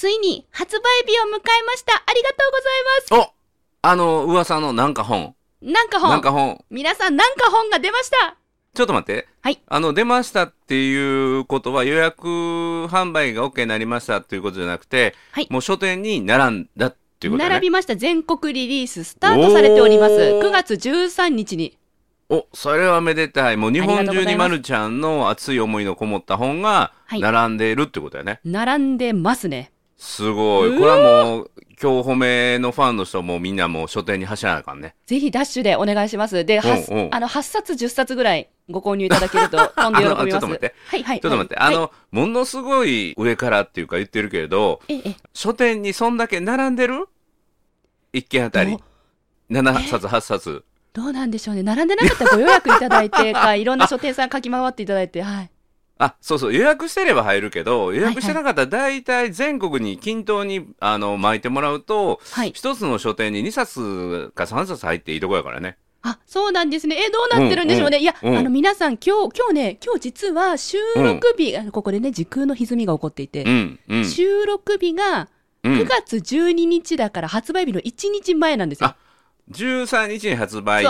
ついに発売日を迎えました。ありがとうございます。おあの、噂のなんか本。なんか本。なんか本。皆さん、なんか本が出ました。ちょっと待って。はい。あの、出ましたっていうことは予約販売が OK になりましたっていうことじゃなくて、はいもう書店に並んだっていうことだね。並びました。全国リリーススタートされております。おー9月13日に。お、それはめでたい。もう日本中にまるちゃんの熱い思いのこもった本がはい並んでいるってことだよね。並んでますね。すごい。これはもう、今日褒めのファンの人もみんなもう書店に走らなあかんね。ぜひダッシュでお願いします。で、はうんうんあの8冊、10冊ぐらいご購入いただけると、飛んで喜びます。ちょっと待ってはいはい。ちょっと待って、はいあの、ものすごい上からっていうか言ってるけれど、ええ、書店にそんだけ並んでる？一件あたりどう。7冊、8冊。どうなんでしょうね。並んでなかったらご予約いただいて か、いろんな書店さん書き回っていただいて、はい。あ、そうそう、予約してれば入るけど、予約してなかったら大体全国に均等に、あの、巻いてもらうと、はい。一つの書店に2冊か3冊入っていいとこやからね。あ、そうなんですね。え、どうなってるんでしょうね。いや、うんあの、皆さん、今日、今日ね、今日実は収録日、あのここでね、時空の歪みが起こっていて、うん、うん。収録日がうん9月12日だから発売日の1日前なんですよ。あ13日に発売。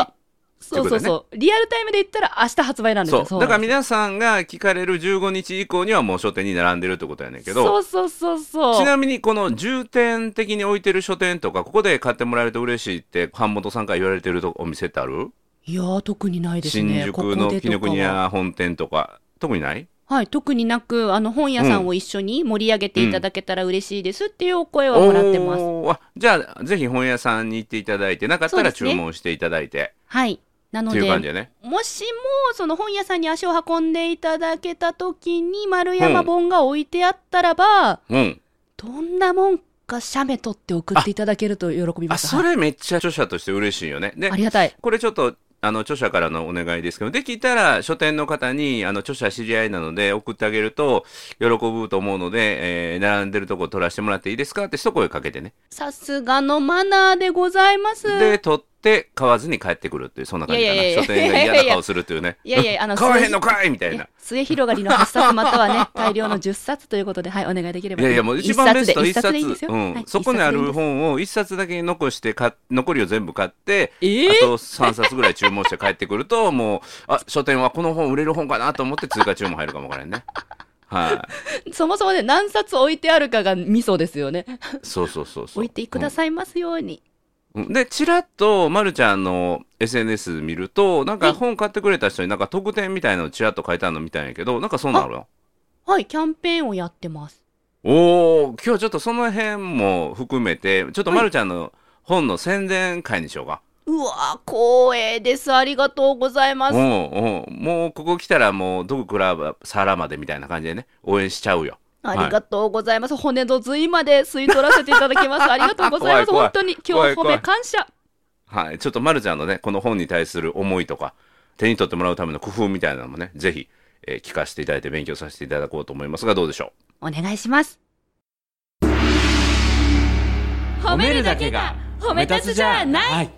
そうそうそうってそう。リアルタイムで言ったら明日発売なんですよ。そう。だから皆さんが聞かれる15日以降にはもう書店に並んでるってことやねんけど、すそうそうそうそう。ちなみにこの重点的に置いてる書店とか、ここで買ってもらえると嬉しいって、版元さんから言われてるとお店ってある？いやー、特にないですね。新宿の紀ノ国屋本店とか、特にないはい、特になく、あの、本屋さんを一緒に盛り上げていただけたら嬉しいですっていうお声はもらってます。おーあじゃあ、ぜひ本屋さんに行っていただいて、なかったら注文していただいて、はい。なので、やね。もしも、その本屋さんに足を運んでいただけた時に、丸山本が置いてあったらば、うん。どんなもんか写メ撮って送っていただけると喜びまあ、す。それめっちゃ著者として嬉しいよね。あ、りがたい。これちょっと、あの、著者からのお願いですけど、できたら書店の方に、あの、著者知り合いなので送ってあげると、喜ぶと思うので、えー並んでるとこ撮らせてもらっていいですか？って一声かけてね。さすがのマナーでございます。で、撮って買わずに帰ってくるっていう、そんな感じかな。書店が嫌な顔するっていうね。いやいや、あの、買わへんのかいみたいな。末広がりの8冊またはね、大量の10冊ということで、はい、お願いできれば。いやいや、もう一番ベスト一冊。うんはいそこにある本を一冊だけ残してか、残りを全部買って、えー？あと3冊ぐらい注文して帰ってくると、もう、あ、書店はこの本売れる本かなと思って追加注文入るかもわからんね。はい、そもそもね、何冊置いてあるかがミソですよね。そうそうそうそう。置いてくださいますように。うんで、ちらっと、まるちゃんの SNS 見ると、なんかはい本買ってくれた人になんか特典みたいなのちらっと書いてあるのみたいやけど、なんかそうなのよ。はい、キャンペーンをやってます。おー、今日ちょっとその辺も含めて、ちょっとまるちゃんの本の宣伝会にしようか。うわ光栄です。ありがとうございます。おうおうもうここ来たらもうどこクラブサラまでみたいな感じでね応援しちゃうよありがとうございます。骨の髄まで吸い取らせていただきます。ありがとうございます。怖い怖い本当に今日褒怖い怖いめ感謝。はいちょっとまるちゃんのねこの本に対する思いとか手に取ってもらうための工夫みたいなのもねぜひ、えー聞かせていただいて勉強させていただこうと思いますがどうでしょお願いします。褒めるだけが褒め立つじゃない。はい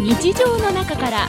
日常の中から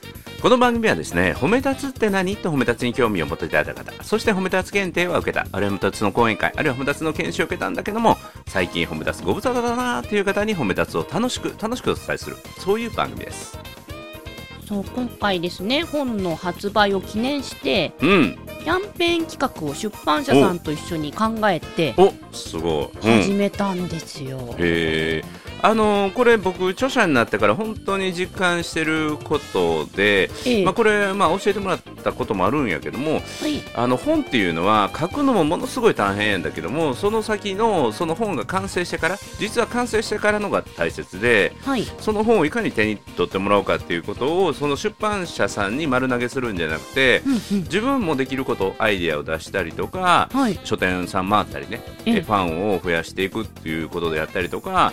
この番組はですね褒め立つって何？と褒め立つに興味を持っていただいた方そして褒め立つ検定は受けたあるいは褒め立つの講演会あるいは褒め立つの研修を受けたんだけども最近褒め立つご無沙汰だなっていう方に褒め立つを楽しく楽しくお伝えするそういう番組です。そう今回ですね本の発売を記念してうん。キャンペーン企画を出版社さんと一緒に考えておすごい、うん。始めたんですよ、えーあのーこれ僕著者になってから本当に実感してることで、ええ。まあ、これ、まあ、教えてもらったこともあるんやけどもはい。あの本っていうのは書くのもものすごい大変やんだけどもその先のその本が完成してから実は完成してからのが大切ではい。その本をいかに手に取ってもらおうかっていうことをその出版社さんに丸投げするんじゃなくてうんうん。自分もできることアイディアを出したりとかはい。書店さん回ったりねええ。えファンを増やしていくっていうことでやったりとか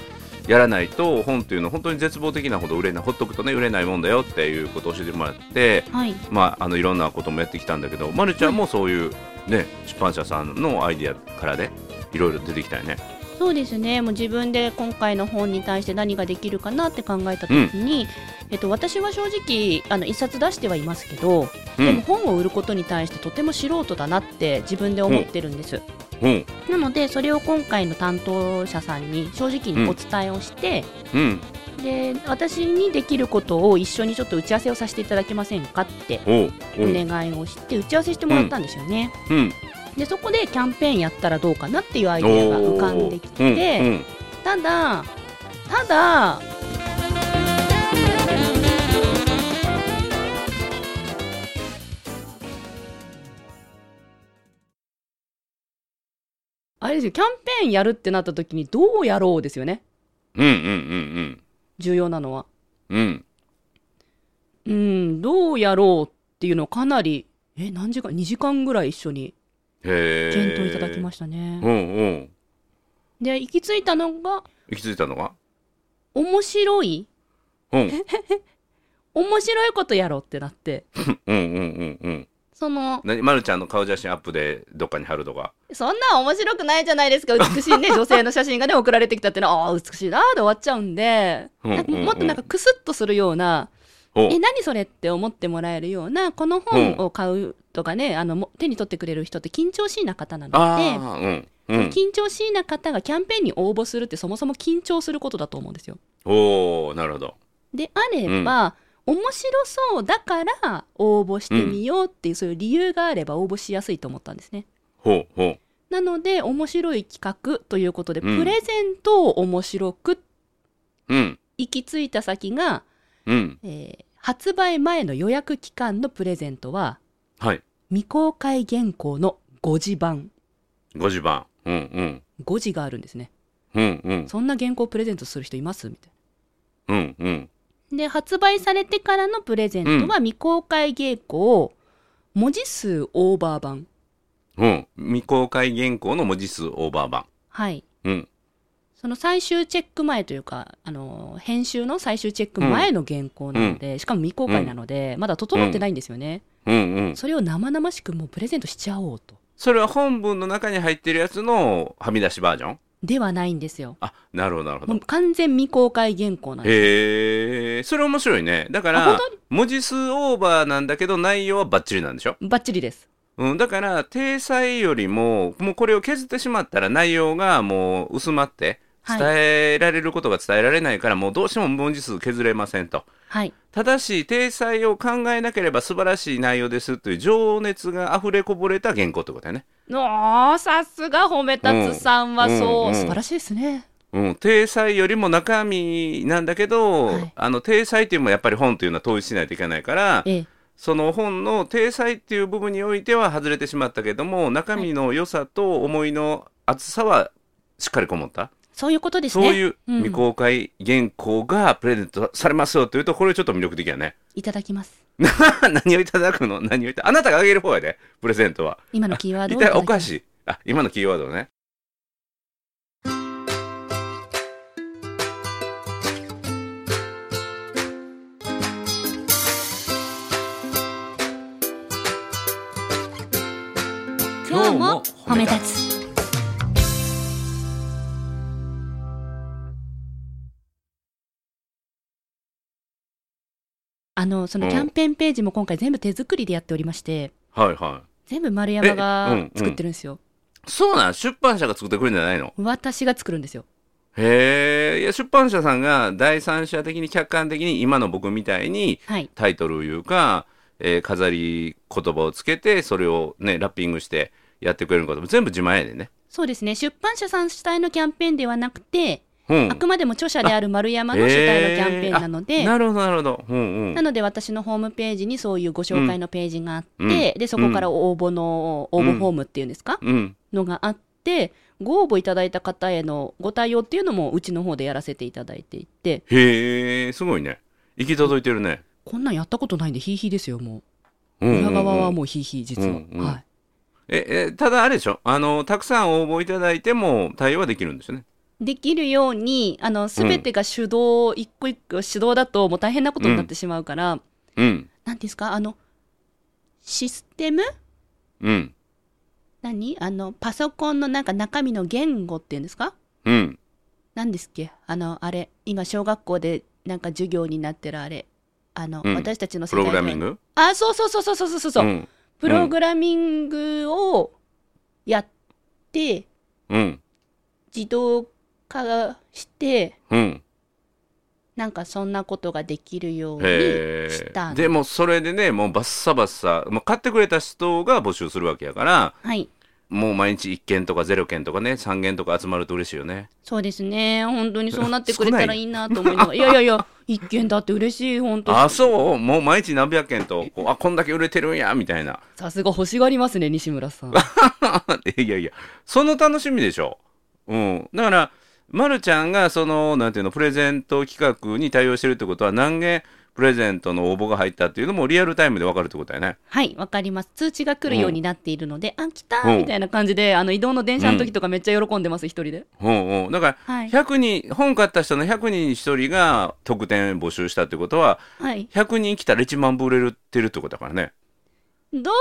やらないと本っていうのは本当に絶望的なほど売れないほっとくとね売れないもんだよっていうことを教えてもらって、はい。まあ、あのいろんなこともやってきたんだけど、ま、るちゃんもそういう、ね、出版社さんのアイディアからねいろいろ出てきたよね。そうですね。もう自分で今回の本に対して何ができるかなって考えた時に、えっと、私は正直あの一冊出してはいますけど、でもうん本を売ることに対してとても素人だなって自分で思ってるんです、うんなのでそれを今回の担当者さんに正直にお伝えをして、うん。で私にできることを一緒にちょっと打ち合わせをさせていただけませんかってお願いをして打ち合わせしてもらったんですよね、うん。でそこでキャンペーンやったらどうかなっていうアイデアが浮かんできて、うん。うん。ただただあれですよキャンペーンやるってなった時にどうやろうですよね。うんうんうん重要なのは。うん。うんうんどうやろうっていうのをかなりえ何時間2時間ぐらい一緒に検討いただきましたね、うんうん。で行き着いたのが行き着いたのが？面白い？うん。面白いことやろうってなって。うんうんうんうんその何？まるちゃんの顔写真アップでどっかに貼るとか。そんなん面白くないじゃないですか。美しいね 女性の写真がね送られてきたってのは。ああ美しいなーで終わっちゃうんで、うんうんうん。もっとなんかクスッとするような、おえ何それって思ってもらえるようなこの本を買うとかね、あのも手に取ってくれる人って緊張しいな方なので。うんうん。緊張しいな方がキャンペーンに応募するってそもそも緊張することだと思うんですよ。おおなるほど。であれば、面白そうだから応募してみようっていう、そういう理由があれば応募しやすいと思ったんですね。ほうほなので面白い企画ということで、うん。プレゼントを面白くううん。行き着いた先が、うん。えー発売前の予約期間のプレゼントははい。未公開原稿の5時版。5時番うんうん。5時があるんですね。うんうん。そんな原稿プレゼントする人います？みたいうんうん。なで発売されてからのプレゼントは未公開原稿文字数オーバー版。うん。未公開原稿の文字数オーバー版。はい。うん。その最終チェック前というか、あの編集の最終チェック前の原稿なので、しかも未公開なので、まだ整ってないんですよね、うん。うん。それを生々しくもうプレゼントしちゃおうと。それは本文の中に入ってるやつのはみ出しバージョン？ではないんですよ。あなるほどなるほど。もう完全未公開原稿なんです。へえそれ面白いね。だから文字数オーバーなんだけど内容はバッチリなんでしょ？バッチリです。うん、だから、体裁よりも、もうこれを削ってしまったら内容がもう薄まって、はい。伝えられることが伝えられないから、もうどうしても文字数削れませんと。はい。ただし、体裁を考えなければ素晴らしい内容ですという情熱が溢れこぼれた原稿ってことだよね。おーさすが褒めたつさんはそう、うんうん。素晴らしいですね。うん、体裁よりも中身なんだけど、はい。あの体裁っていうのもやっぱり本というのは統一しないといけないから、ええ。その本の体裁っていう部分においては外れてしまったけども中身の良さと思いの厚さはしっかりこもった、そういうことですね。そういううん未公開原稿がプレゼントされますよというとこれちょっと魅力的やね。いただきます 何をいただくの？何をいた？あなたがあげる方やでプレゼントは。今のキーワード おかしい。あ今のキーワードね。今日も褒め立つあのそのキャンペーンページも今回全部手作りでやっておりましてはいはい。全部丸山がうん作ってるんですよ、そうなん出版社が作ってくれるんじゃないの？私が作るんですよ。へえいや出版社さんが第三者的に客観的に今の僕みたいにはい。タイトルいうか、えー飾り言葉をつけてそれをねラッピングしてやってくれることも全部自前やでね。そうですね。出版社さん主体のキャンペーンではなくて、うん、あくまでも著者である丸山の主体のキャンペーンなので、えー。あなるほどなるほど。うんうん。なので私のホームページにそういうご紹介のページがあって、うん。でそこから応募の応募フォームっていうんですか、うん。のがあってご応募いただいた方へのご対応っていうのもうちの方でやらせていただいていて。へえすごいね。行き届いてるね。こんなんやったことないんでヒーヒーですよもう。裏側はもうヒーヒー実は、うんうん。はい。ええただあれでしょ？あのたくさん応募いただいても対応はできるんですよね。できるようにあの全てが手動、一個一個手動だともう大変なことになってしまうから、うん。なんですか？あのシステム？うん。何？あのパソコンのなんか中身の言語っていうんですか？うん。何ですっけ？あのあれ。今小学校でなんか授業になってるあれ。あの、うん。私たちの世プログラミング？あそうそうそうそうそうそうそう、ん。プログラミングをやってうん。自動化してうん。なんかそんなことができるようにへした。でもそれでね、もうバッサバッサ、もう買ってくれた人が募集するわけやから、はいもう毎日1件とか0件とかね、3件とか集まると嬉しいよね。そうですね本当に そうなってくれたらいいなと思いながらいやいやいや一件だって嬉しい本当あ、そう？もう毎日何百件と、こうあ、こんだけ売れてるんや、みたいな。さすが欲しがりますね西村さん いやいや、その楽しみでしょ。うん。だから、まるちゃんが、その、なんていうの、プレゼント企画に対応してるってことは、何件プレゼントの応募が入ったっていうのもリアルタイムで分かるってことやね。はいわかります通知が来るようになっているので、あ来たうんみたいな感じであの移動の電車の時とかめっちゃ喜んでます、一人でうんうん。だから、はい100人、本買った人の100人に1人が特典募集したってことは、はい100人来たら1万部売れてるってことだからね。どううわ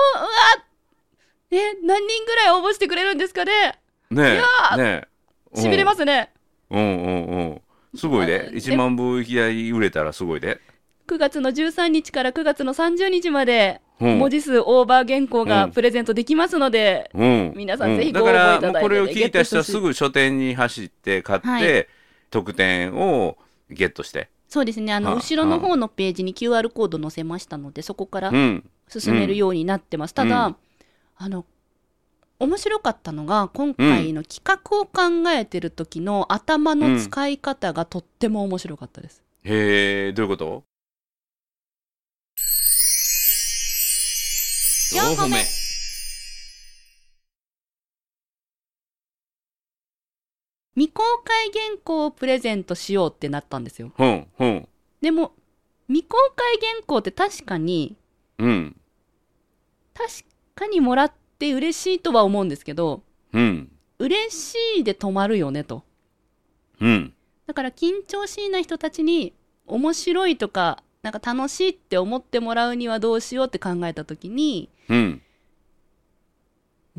え何人ぐらい応募してくれるんですかね？ねえ。ねえ。しびれますね、うんうんうん。すごいで。あ1万部いきなり売れたらすごいで。9月の13日から9月の30日までうん。文字数オーバー原稿うん。がプレゼントできますので、うん、皆さんぜひうご応募いただいてだからこれを聞いた人はすぐ書店に走って買って、はい。特典をゲットして、そうですね。あのは後ろの方のページに QR コード載せましたのでそこからうん。進めるようになってます、ただ、うんあの面白かったのが今回の企画を考えてる時の頭の使い方がとっても面白かったです、へえどういうこと？四歩目。未公開原稿をプレゼントしようってなったんですよ。うんうん。でも未公開原稿って確かにうん。確かにもらって嬉しいとは思うんですけどうん。嬉しいで止まるよねと。うん。だから緊張しいな人たちに面白いとかなんか楽しいって思ってもらうにはどうしようって考えた時にうん。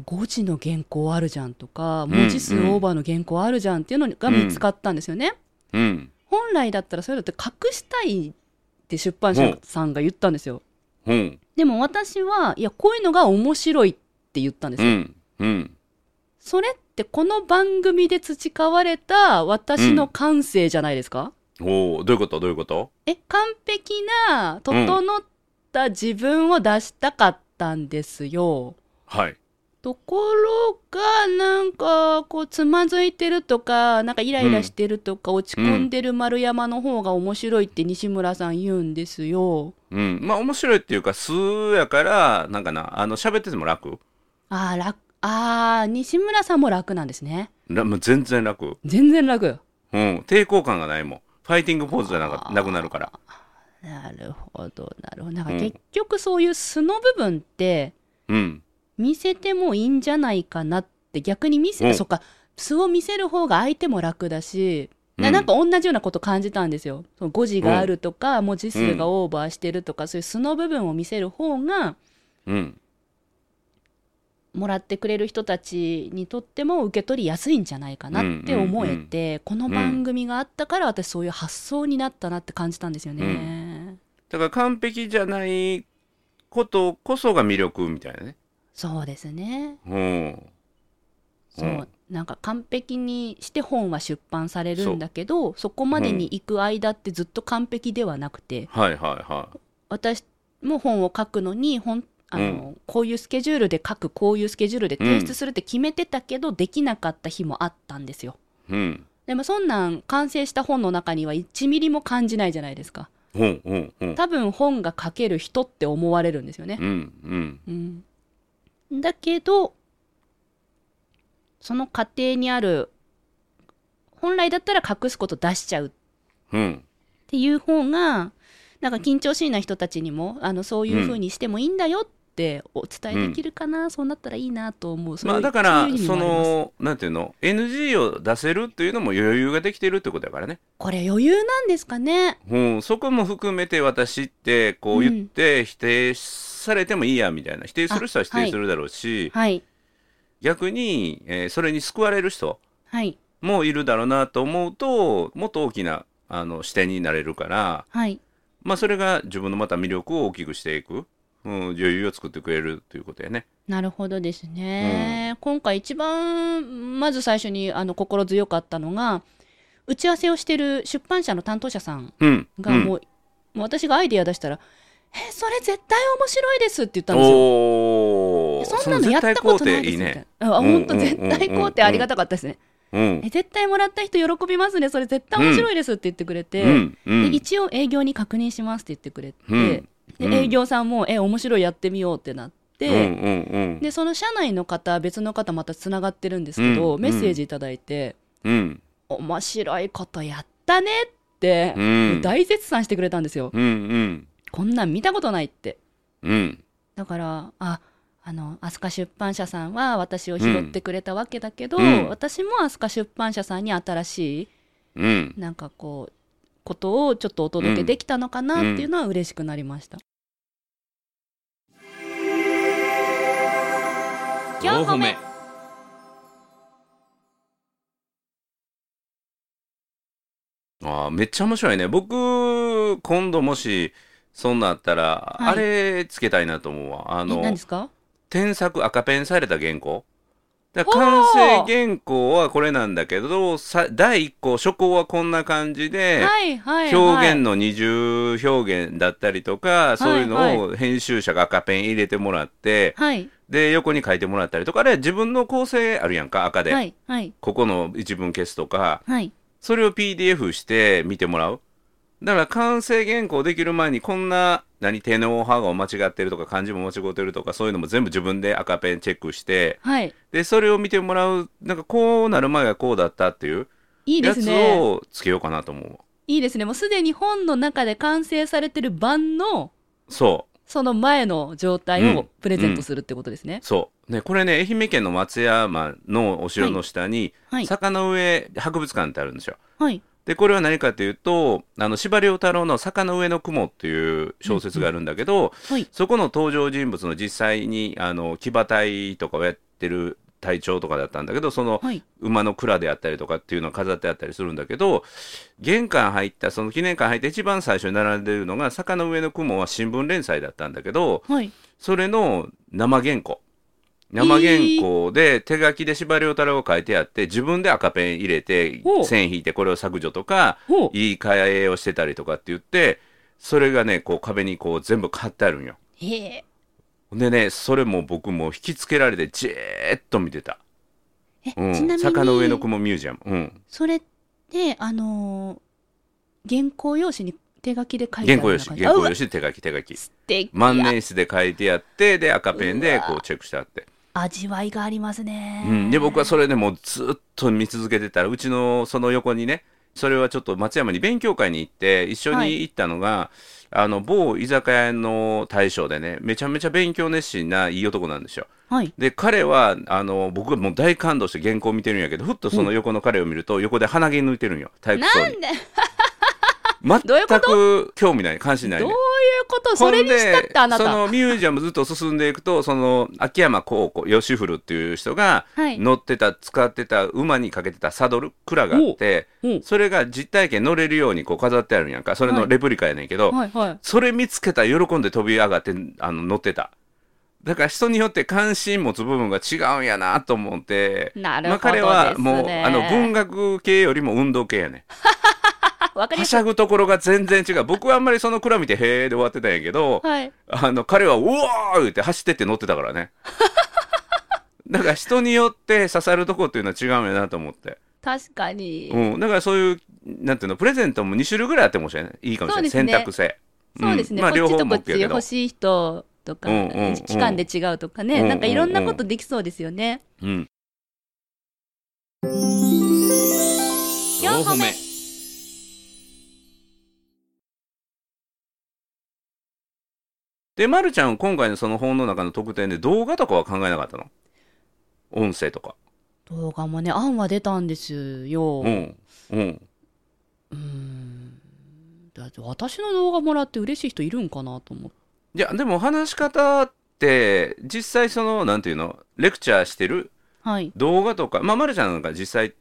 5時の原稿あるじゃんとかん。文字数オーバーの原稿あるじゃんっていうのが見つかったんですよね。うん。本来だったらそういうのって隠したいって出版社さんが言ったんですよ。うん。でも私はいやこういうのが面白いって言ったんですよ。うんうん。それってこの番組で培われた私の感性じゃないですか、おおどういうこと？どういうこと？え完璧な整った自分を出したかったんですよ。はい。ところがなんかこうつまずいてるとかなんかイライラしてるとか、落ち込んでる丸山の方が面白いって西村さん言うんですよ。うん。まあ面白いっていうか素やからなんかなあの喋ってても楽あー楽あー西村さんも楽なんですね。らもう全然楽。全然楽。うん。抵抗感がないもん。ファイティングポーズじゃなかなくなるから。なるほどなるほど。なんかうん。結局そういう素の部分ってうん。見せてもいいんじゃないかなって逆に見せ、うん。そっか。素を見せる方が相手も楽だし、なうん。なんか同じようなこと感じたんですよ。その誤字があるとか、文字数がオーバーしてるとか、そういう素の部分を見せる方がうんもらってくれる人たちにとっても受け取りやすいんじゃないかなって思えて、この番組があったから私そういう発想になったなって感じたんですよね。だから完璧じゃないことこそが魅力みたいなね。そうですね。うん。そう、うんなんか完璧にして本は出版されるんだけどそこまでに行く間ってずっと完璧ではなくて、はいはいは私も本を書くのに本あの、うんこういうスケジュールで書くこういうスケジュールで提出するって決めてたけど、できなかった日もあったんですよい。うん。でもそんなん完成した本の中には1ミリも感じないじゃないですかうんうんうん。多分本が書ける人って思われるんですよねうんうん。うん、だけどその過程にある本来だったら隠すこと出しちゃうっうん。ていう方がなんか緊張しいな人たちにもあのそういう風にしてもいいんだよっってお伝えできるかな、そうなったらいいなと思う。まあだからそのなんていうの？NG を出せるっていうのも余裕ができてるってことだからね、これ余裕なんですかね。うん、そこも含めて私ってこう言って否定されてもいいやみたいな。否定する人は否定するだろうし、はい。逆に、えーそれに救われる人はい。もいるだろうなと思うともっと大きなあの視点になれるから、はい。まあ、それが自分のまた魅力を大きくしていく、うん、余裕を作ってくれるということやね。なるほどですね、今回一番まず最初にあの心強かったのが打ち合わせをしてる出版社の担当者さんうん、がもう,、もう私がアイデア出したら「えそれ絶対面白いです」って言ったんですよ。そんなのやったことないですみたいな。あ、うん本当絶対肯定ありがたかったですね。うんえ絶対もらった人喜びますね。それ絶対面白いですって言ってくれて、うんうんで一応営業に確認しますって言ってくれて、うんうんで営業さんもえ面白いやってみようってなって、でその社内の方別の方またつながってるんですけど、うん。メッセージいただいて、うん。面白いことやったねって、うん。大絶賛してくれたんですよ。うんうん。こんなん見たことないって。うん。だからああの飛鳥出版社さんは私を拾ってくれたわけだけど、うん。私も飛鳥出版社さんに新しいうん。なんかこうことをちょっとお届けできたのかなっていうのは嬉しくなりました。四歩目。あーめっちゃ面白いね。僕今度もしそんなんあったら、はい。あれつけたいなと思うわ。あえの何ですか？添削赤ペンされた原稿。だ完成原稿はこれなんだけどさ第1項初稿はこんな感じで、はいはいはい。表現の二重表現だったりとか、そういうはいのを編集者が赤ペン入れてもらって、はいで横に書いてもらったりとかあれ自分の構成あるやんか赤で、はいはい。ここの一文消すとか。はい。それを PDF して見てもらう。だから完成原稿できる前にこんな何手のハが間違ってるとか漢字も間違ってるとかそういうのも全部自分で赤ペンチェックしてはい。でそれを見てもらうなんかこうなる前はこうだったっていういいでやつすね。をつけようかなと思ういいですね。もうすでに本の中で完成されてる版のそうその前の状態うん。をプレゼントするってことですね。そう。ね、これね、愛媛県の松山のお城の下に、はい。坂の上博物館ってあるんですよ。はい。で、これは何かというと、あの、司馬遼太郎の坂の上の雲っていう小説があるんだけど、はい。そこの登場人物の実際に、あの、騎馬隊とかをやってる隊長とかだったんだけど、そのはい。馬の蔵であったりとかっていうのが飾ってあったりするんだけど、玄関入った、その記念館入って一番最初に並んでるのが、坂の上の雲は新聞連載だったんだけど、はい。それの生原稿。生原稿で手書きで司馬遼太郎が書いてあって、自分で赤ペン入れて線引いてこれを削除とか、言い換えをしてたりとかって言って、それがね、こう壁にこう全部貼ってあるんよ。でね、それも僕も引きつけられてじーっと見てた。え、うん。ちなみ坂の上のに雲ミュージアム。うん。それってあのー原稿用紙に手書きで書いてある原稿用紙、原稿用紙手書き手書き。素敵万年筆で書いてあって、で赤ペンでこうチェックしてあって。味わいがありますね、うん、で僕はそれでもうずっと見続けてたらうちのその横にねそれはちょっと松山に勉強会に行って一緒に行ったのが、あの某居酒屋の大将でねめちゃめちゃ勉強熱心ないい男なんですよ。はい。で彼はあの僕がもう大感動して原稿を見てるんやけどふっとその横の彼を見ると横で鼻毛抜いてるんよ。体育層になんで？全く興味ない関心ないね。どういうこと？それにしたってあなた。そのミュージアムずっと進んでいくとその秋山孝子義古っていう人がはい。乗ってた使ってた馬にかけてたサドル蔵があってそれが実体験乗れるようにこう飾ってあるんやんか。それのレプリカやねんけど、はいはい。それ見つけたら喜んで飛び上がってあの乗ってた。だから人によって関心持つ部分が違うんやなと思って。なるほどまあ、彼はもうあの文学系よりも運動系やねあわかりますはしゃぐところが全然違う。僕はあんまりその蔵見てへーで終わってたんやけど、はい。あの彼はうわー言って走ってって乗ってたからね。だから人によって刺さるとこっていうのは違うんやなと思って、確かに、うん、だからそういうなんていうのプレゼントも2種類ぐらいあってもしれないいいかもしれない、そうですね。選択性そうですね、まあ両方こっちとこっ OK 欲しい人とか、うんうんうん。期間で違うとかね、うんなんかいろんなことできそうですよね。うん。4歩目で、まるちゃん、今回のその本の中の特典で動画とかは考えなかったの？音声とか。動画もね案は出たんですよ、うん。うん。だって私の動画もらって嬉しい人いるんかなと思っていや、でも話し方って、実際その、なんていうの、レクチャーしてるはい動画とか、まあ、まるちゃんなんか実際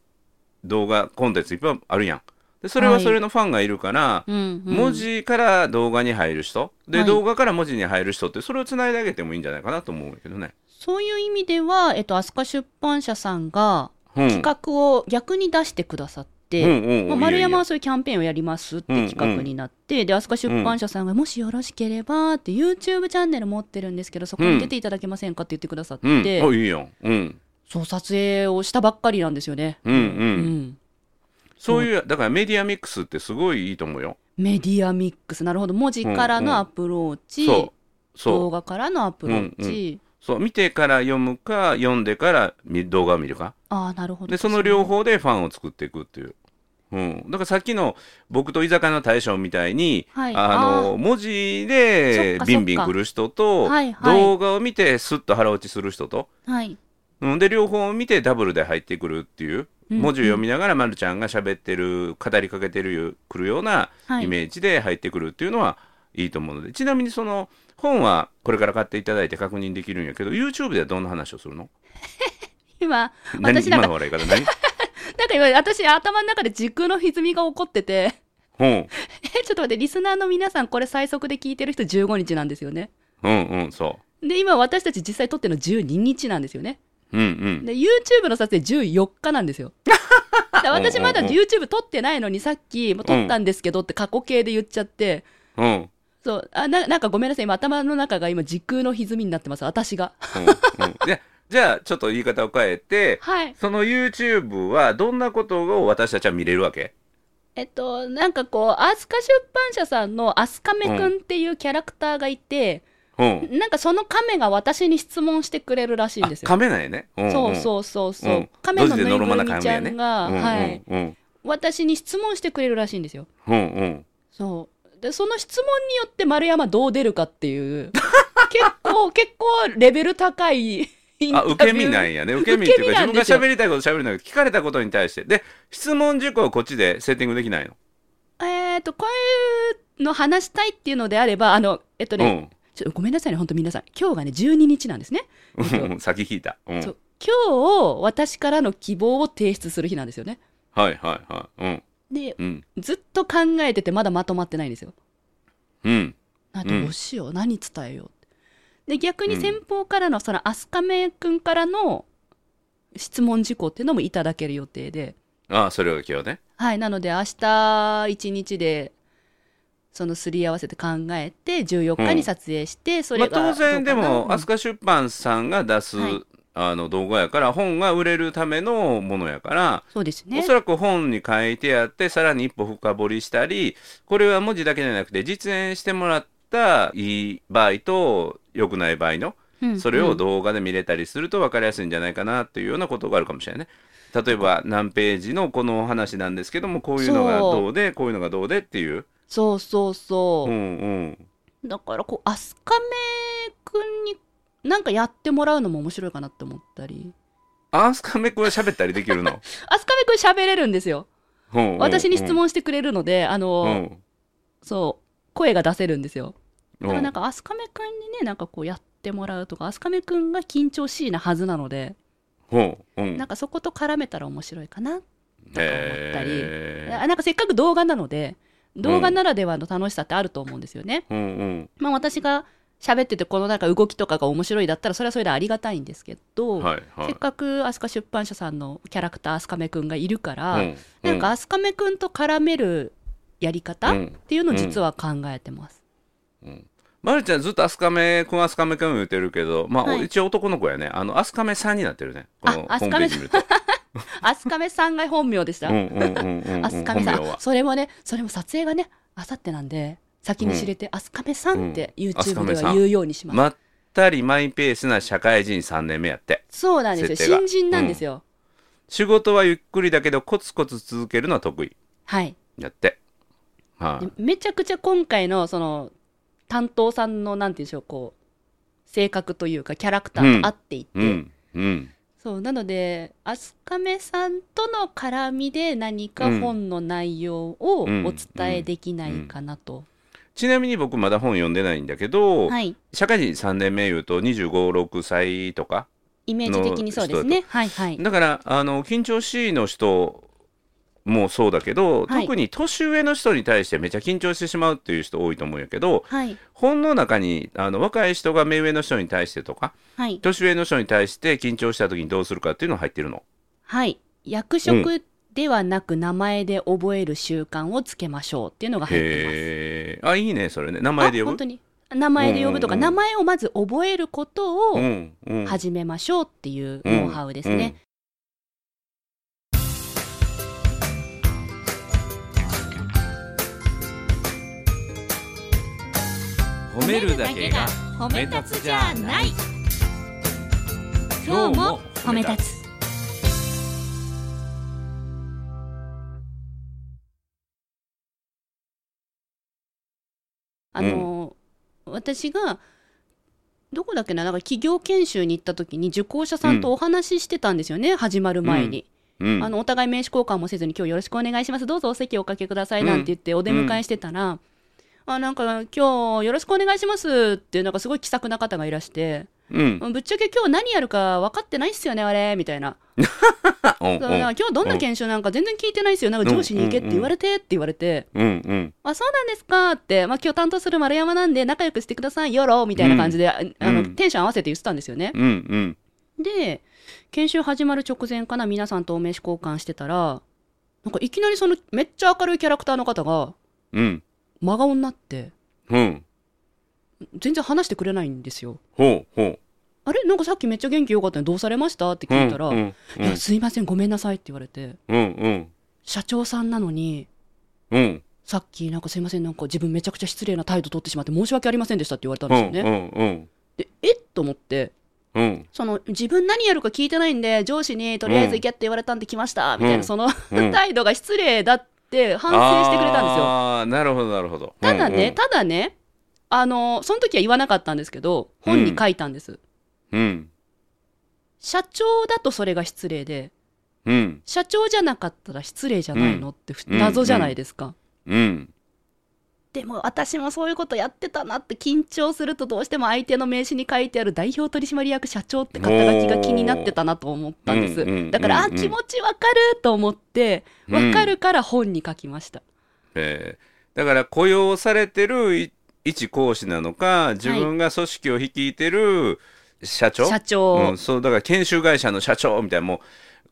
動画、コンテンツいっぱいあるやん。で、それははいそれのファンがいるから、うんうん文字から動画に入る人、で、はい動画から文字に入る人って、それをつないであげてもいいんじゃないかなと思うけどね。そういう意味では、えっと、飛鳥出版社さんがうん。企画を逆に出してくださって、うんうんうんまあ、丸山はそういうキャンペーンをやりますって企画になって、で飛鳥出版社さんが、もしよろしければって YouTube チャンネル持ってるんですけどそこに出ていただけませんかって言ってくださって、やいやうん。あ、いいよ。うん。そう撮影をしたばっかりなんですよね。うんうん。うんそういう、だからメディアミックスってすごいいいと思うよ。メディアミックス。なるほど。文字からのアプローチ、そう。そう。動。画からのアプローチ、そう。見てから読むか読んでから見動画を見るか。ああなるほど。でその両方でファンを作っていくっていう、うん、だからさっきの僕と居酒屋の大将みたいに、はい。あのあ文字でかビンビン来る人と、はいはい。動画を見てスッと腹落ちする人と、はい。うん、で両方を見てダブルで入ってくるっていう。うん文字を読みながら、ま、るちゃんが喋ってる語りかけてるくるようなはい。イメージで入ってくるっていうのはいいと思うので、ちなみにその本はこれから買っていただいて確認できるんやけど YouTube ではどんな話をするの？今何私なんか今の笑い方何？なんか今私頭の中で時空の歪みが起こってて。う。ん えちょっと待ってリスナーの皆さんこれ最速で聞いてる人15日なんですよね。うんうんそで今私たち実際撮ってるの12日なんですよねううんうん。で YouTube の撮影14日なんですよ。で私まだうんうん YouTube 撮ってないのにさっき撮ったんですけどって過去形で言っちゃって、うん。うんそう。あななんかごめんなさい。今頭の中が今時空の歪みになってます。私が。うんでじゃあちょっと言い方を変えてはい。その YouTube はどんなことを私たちは見れるわけ？えっとなんかこう飛鳥出版社さんの飛鳥めくんっていうキャラクターがいて、うんなんかその亀が私に質問してくれるらしいんあですよ。亀なんやね、うんうん、そうそうそうそう、うん。亀のぬいぐるみちゃな亀やね。んが、うんうんはい、うん。私に質問してくれるらしいんですよ。うんうん。そう。でその質問によって丸山どう出るかっていう。結構結構レベル高いあ受け身なんやね。受け身っていうか自分が喋りたいこと喋るんだけど聞かれたことに対してで質問事項をこっちでセッティングできないの？えっとこういうの話したいっていうのであればあのえっとね、ちょごめんなさいね本当皆さん。今日がね12日なんですね、先聞いた、うん、そう。今日私からの希望を提出する日なんですよね。はいはいはい。うん。でうん。ずっと考えててまだまとまってないんですよ。うん。あどうしよう、何伝えようで逆に先方からのその飛鳥くんからの質問事項っていうのもいただける予定で。ああそれが今日ね。はいなので明日一日でそのすり合わせて考えて14日に撮影して、そまあ、れが当然でも飛鳥出版さんが出す、はい。あの動画やから本が売れるためのものやから、そうですね。おそらく本に書いてあってさらに一歩深掘りしたりこれは文字だけじゃなくて実演してもらったいい場合と良くない場合のうんそれをうん。動画で見れたりすると分かりやすいんじゃないかなっていうようなことがあるかもしれないね。例えば何ページのこの話なんですけどもこういうのがどうでこういうのがどうでっていう。そうそうそう。う、んうん。だからこう飛鳥くんになんかやってもらうのも面白いかなって思ったり。アースカメ君は喋ったりできるの？飛鳥くん喋れるんですよ。うんうん私に質問してくれるので、あの、うん。そう声が出せるんですよ。うん。だからなんか飛鳥くんにねなんかこうやってもらうとか飛鳥くんが緊張しいなはずなので、うんうん。なんかそこと絡めたら面白いかなとか思ったり、へー。あなんかせっかく動画なので動画ならではの楽しさってあると思うんですよね、うんうん。まあ私が喋っててこのなんか動きとかが面白いだったらそれはそれでありがたいんですけど、はいはい。せっかく飛鳥出版社さんのキャラクター飛鳥くんがいるから、うんなんか飛鳥くんと絡めるやり方、うん。っていうのを実は考えてます、まるちゃんずっとアスカメ君アスカメ君言ってるけどまあ、はい。一応男の子やね。あのアスカメさんになってるね。このホあームページ見ると 飛鳥さんが本名でした、うんうんうんうんうん。飛鳥さん。それもねそれも撮影がねあさってなんで先に知れて、飛鳥さんってうん。YouTube では言うようにします、まったりマイペースな社会人3年目やって。そうなんですよ。新人なんですよ、仕事はゆっくりだけどコツコツ続けるのは得意。はい。やって。はい。でめちゃくちゃ今回のその担当さんのなんていうんでしょうこう性格というかキャラクターと合っていて、うん。うんそうなので飛鳥目さんとの絡みで何か本の内容をお伝えできないかなと。ちなみに僕まだ本読んでないんだけど、はい、社会人3年目言うと2 5 6歳とかイメージ的にそうですね。はいはい。だからあの緊張しいの人もそうだけど、はい。特に年上の人に対してめっちゃ緊張してしまうっていう人多いと思うんやけどはい。本の中にあの若い人が目上の人に対してとかはい。年上の人に対して緊張した時にどうするかっていうのが入ってるの？はい。役職ではなく名前で覚える習慣をつけましょうっていうのが入ってます。あいいねそれね。名前で呼ぶ？あ本当に。名前で呼ぶとか、名前をまず覚えることを始めましょうっていうノウハウですね。褒めるだけが褒め立つじゃない。今日も褒め立つ。あの、私がどこだっけななんか企業研修に行った時に受講者さんとお話ししてたんですよね、始まる前に、うん。あのお互い名刺交換もせずに今日よろしくお願いしますどうぞお席おかけくださいなんて言ってお出迎えしてたら、あなんか今日よろしくお願いしますってなんかすごい気さくな方がいらして。うん。ぶっちゃけ今日何やるか分かってないっすよねあれ。みたいな。そ うだから今日どんな研修なんか全然聞いてないっすよ。なんか上司に行けって言われてって言われて、うんうん。あそうなんですかって、まあ、今日担当する丸山なんで仲良くしてくださいよろみたいな感じで、ああのうん。テンション合わせて言ってたんですよね、うんうん。で研修始まる直前かな皆さんとお名刺交換してたらなんかいきなりそのめっちゃ明るいキャラクターの方がうん真顔になってうん。全然話してくれないんですよ。ほうほう。あれ？なんかさっきめっちゃ元気よかったのどうされました？って聞いたら、うんうんいやすいませんごめんなさいって言われてうんうん。社長さんなのにうん。さっきなんかすいませんなんか自分めちゃくちゃ失礼な態度取ってしまって申し訳ありませんでしたって言われたんうんですよね、うんうんでえ？っと思ってうん。その自分何やるか聞いてないんで上司にとりあえず行けって言われたんで来ましたみたいな、うん。そのうん。態度が失礼だって反省してくれたんですよ。ああなるほどなるほど。ただね、うんただねあのその時は言わなかったんですけど本に書いたんです、うん。社長だとそれが失礼でうん。社長じゃなかったら失礼じゃないのってふうん。謎じゃないですか、うんでも私もそういうことやってたなって緊張するとどうしても相手の名刺に書いてある代表取締役社長って肩書きが気になってたなと思ったんです。うんうんだから、うん。あ気持ちわかると思ってうんわかるから本に書きました、えーだから雇用されてるい一講師なのか自分が組織を率いてる社長、社長、うん、そうだから研修会社の社長みたいなもう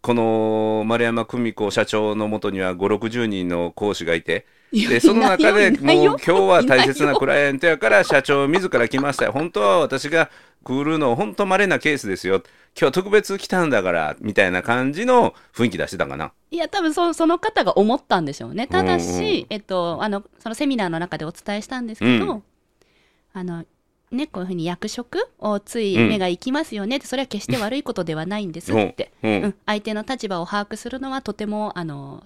この丸山久美子社長のもとには560人の講師がいてでその中でもう今日は大切いなクライアントやから社長自ら来ましたよ。本当は私が来るの本当稀なケースですよ。今日特別来たんだからみたいな感じの雰囲気出してたかな。いや多分そその方が思ったんでしょうね。ただし、うんうん。えっと、あのそのセミナーの中でお伝えしたんですけど、うん。あのね、こういうふうに役職をつい目が行きますよねって、それは決して悪いことではないんですって、うん。うん。相手の立場を把握するのはとてもあの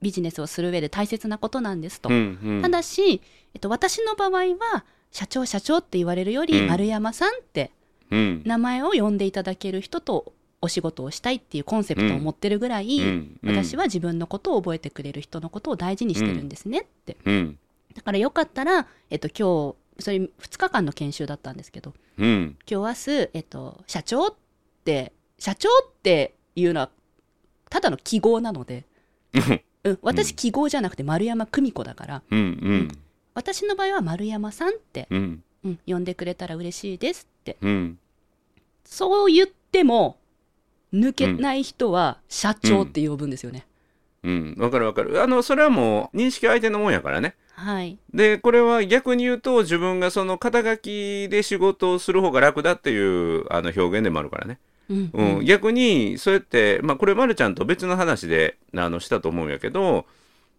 ビジネスをする上で大切なことなんですと。うんうん。ただし、えっと、私の場合は社長社長って言われるより、うん。丸山さんってうん。名前を呼んでいただける人とお仕事をしたいっていうコンセプトを持ってるぐらい、うん。うん。私は自分のことを覚えてくれる人のことを大事にしてるんですねって、うん。だからよかったら、えっと、今日それ2日間の研修だったんですけどうん。今日明日、えっと、社長って社長っていうのはただの記号なので、うん、私記号じゃなくて丸山久美子だからうんうん。私の場合は丸山さんって、うん。うん、呼んでくれたら嬉しいですって。うん。そう言っても抜けない人は社長って呼ぶんですよね、うん。わかるわかる。あのそれはもう認識は相手のもんやからねはい。でこれは逆に言うと自分がその肩書きで仕事をする方が楽だっていうあの表現でもあるからね、うん。うん。逆にそうやって、まあ、これまるちゃんと別の話であのしたと思うんやけど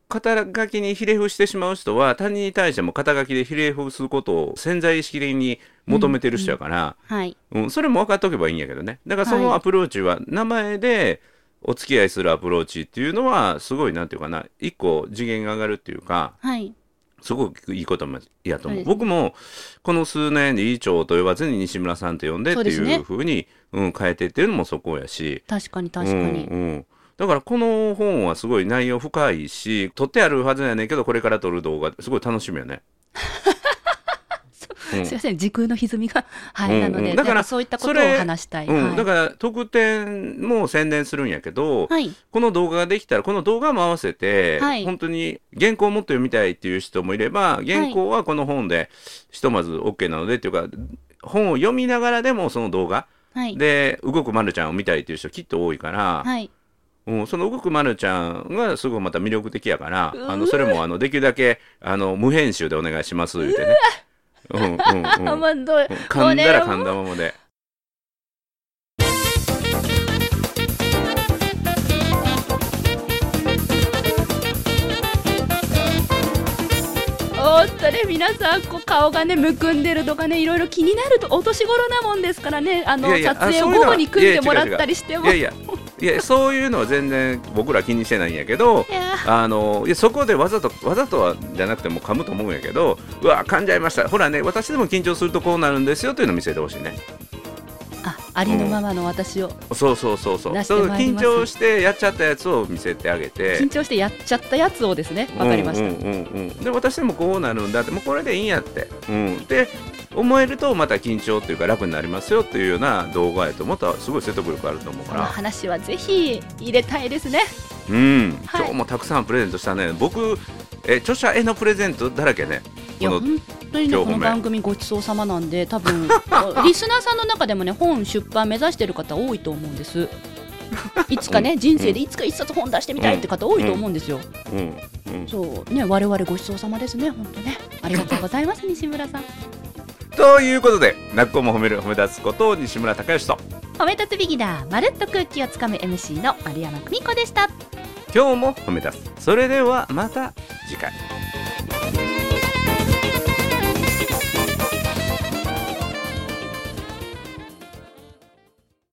肩書きにひれ伏してしまう人は他人に対しても肩書きでひれ伏すことを潜在意識的に求めてる人やから、はい。うん。それも分かっておけばいいんやけどね。だからそのはいアプローチは名前でお付き合いするアプローチっていうのはすごいなんていうかな一個次元が上がるっていうか、はいすごくいいこともやと思う。僕もこの数年理事長と呼ばずに西村さんと呼んでっていうふうにうん、変えてっていうのもそこやし。確かに確かに、うんうん、だからこの本はすごい内容深いし撮ってあるはずやねんけどこれから撮る動画すごい楽しみよね。うん。すいません時空の歪みが はい、うんなので、うんだからそういったことを話したい、うん。はい、だから特典も宣伝するんやけど、はい。この動画ができたらこの動画も合わせて、はい。本当に原稿をもっと読みたいっていう人もいれば原稿はこの本でひとまず OK なのでっていうか本を読みながらでもその動画はい。で動くまるちゃんを見たいっていう人きっと多いから、はい。うん、その動くまるちゃんがすごいまた魅力的やからあのそれもあのできるだけあの無編集でお願いします言うてね。うんうんうん噛んだら噛んだままで。おっとね皆さんこう顔がねむくんでるとかねいろいろ気になるとお年頃なもんですからねあの撮影を午後に組んでもらったりしても。いやいやいやそういうのは全然僕ら気にしてないんやけどあのいやそこでわざとわざとはじゃなくても噛むと思うんやけどうわ噛んじゃいました。ほらね私でも緊張するとこうなるんですよというのを見せてほしいねあありのままの私をそうそうそうそう。そう緊張してやっちゃったやつを見せてあげて。緊張してやっちゃったやつをですねわかりました、うん。うんうんうん、で私でもこうなるんだってもうこれでいいんやって、うん、で思えるとまた緊張っていうか楽になりますよっていうような動画やとまたすごい説得力あると思うから。話はぜひ入れたいですね。うん、はい。今日もたくさんプレゼントしたね。僕え著者へのプレゼントだらけねいや本当にねこの番組ごちそうさまなんで多分 リスナーさんの中でもね本出版目指してる方多いと思うんです。いつかね、人生でいつか一冊本出してみたいって方多いと思うんですよ、うん。うん、そう。ね我々ごちそうさまですね。本当ね。ありがとうございます西村さん。ということで泣く子も褒める褒め立つこと西村孝之と。褒め立つビギナーまるっと空気をつかむ MC の丸山久美子でした。今日も褒め立つそれではまた次回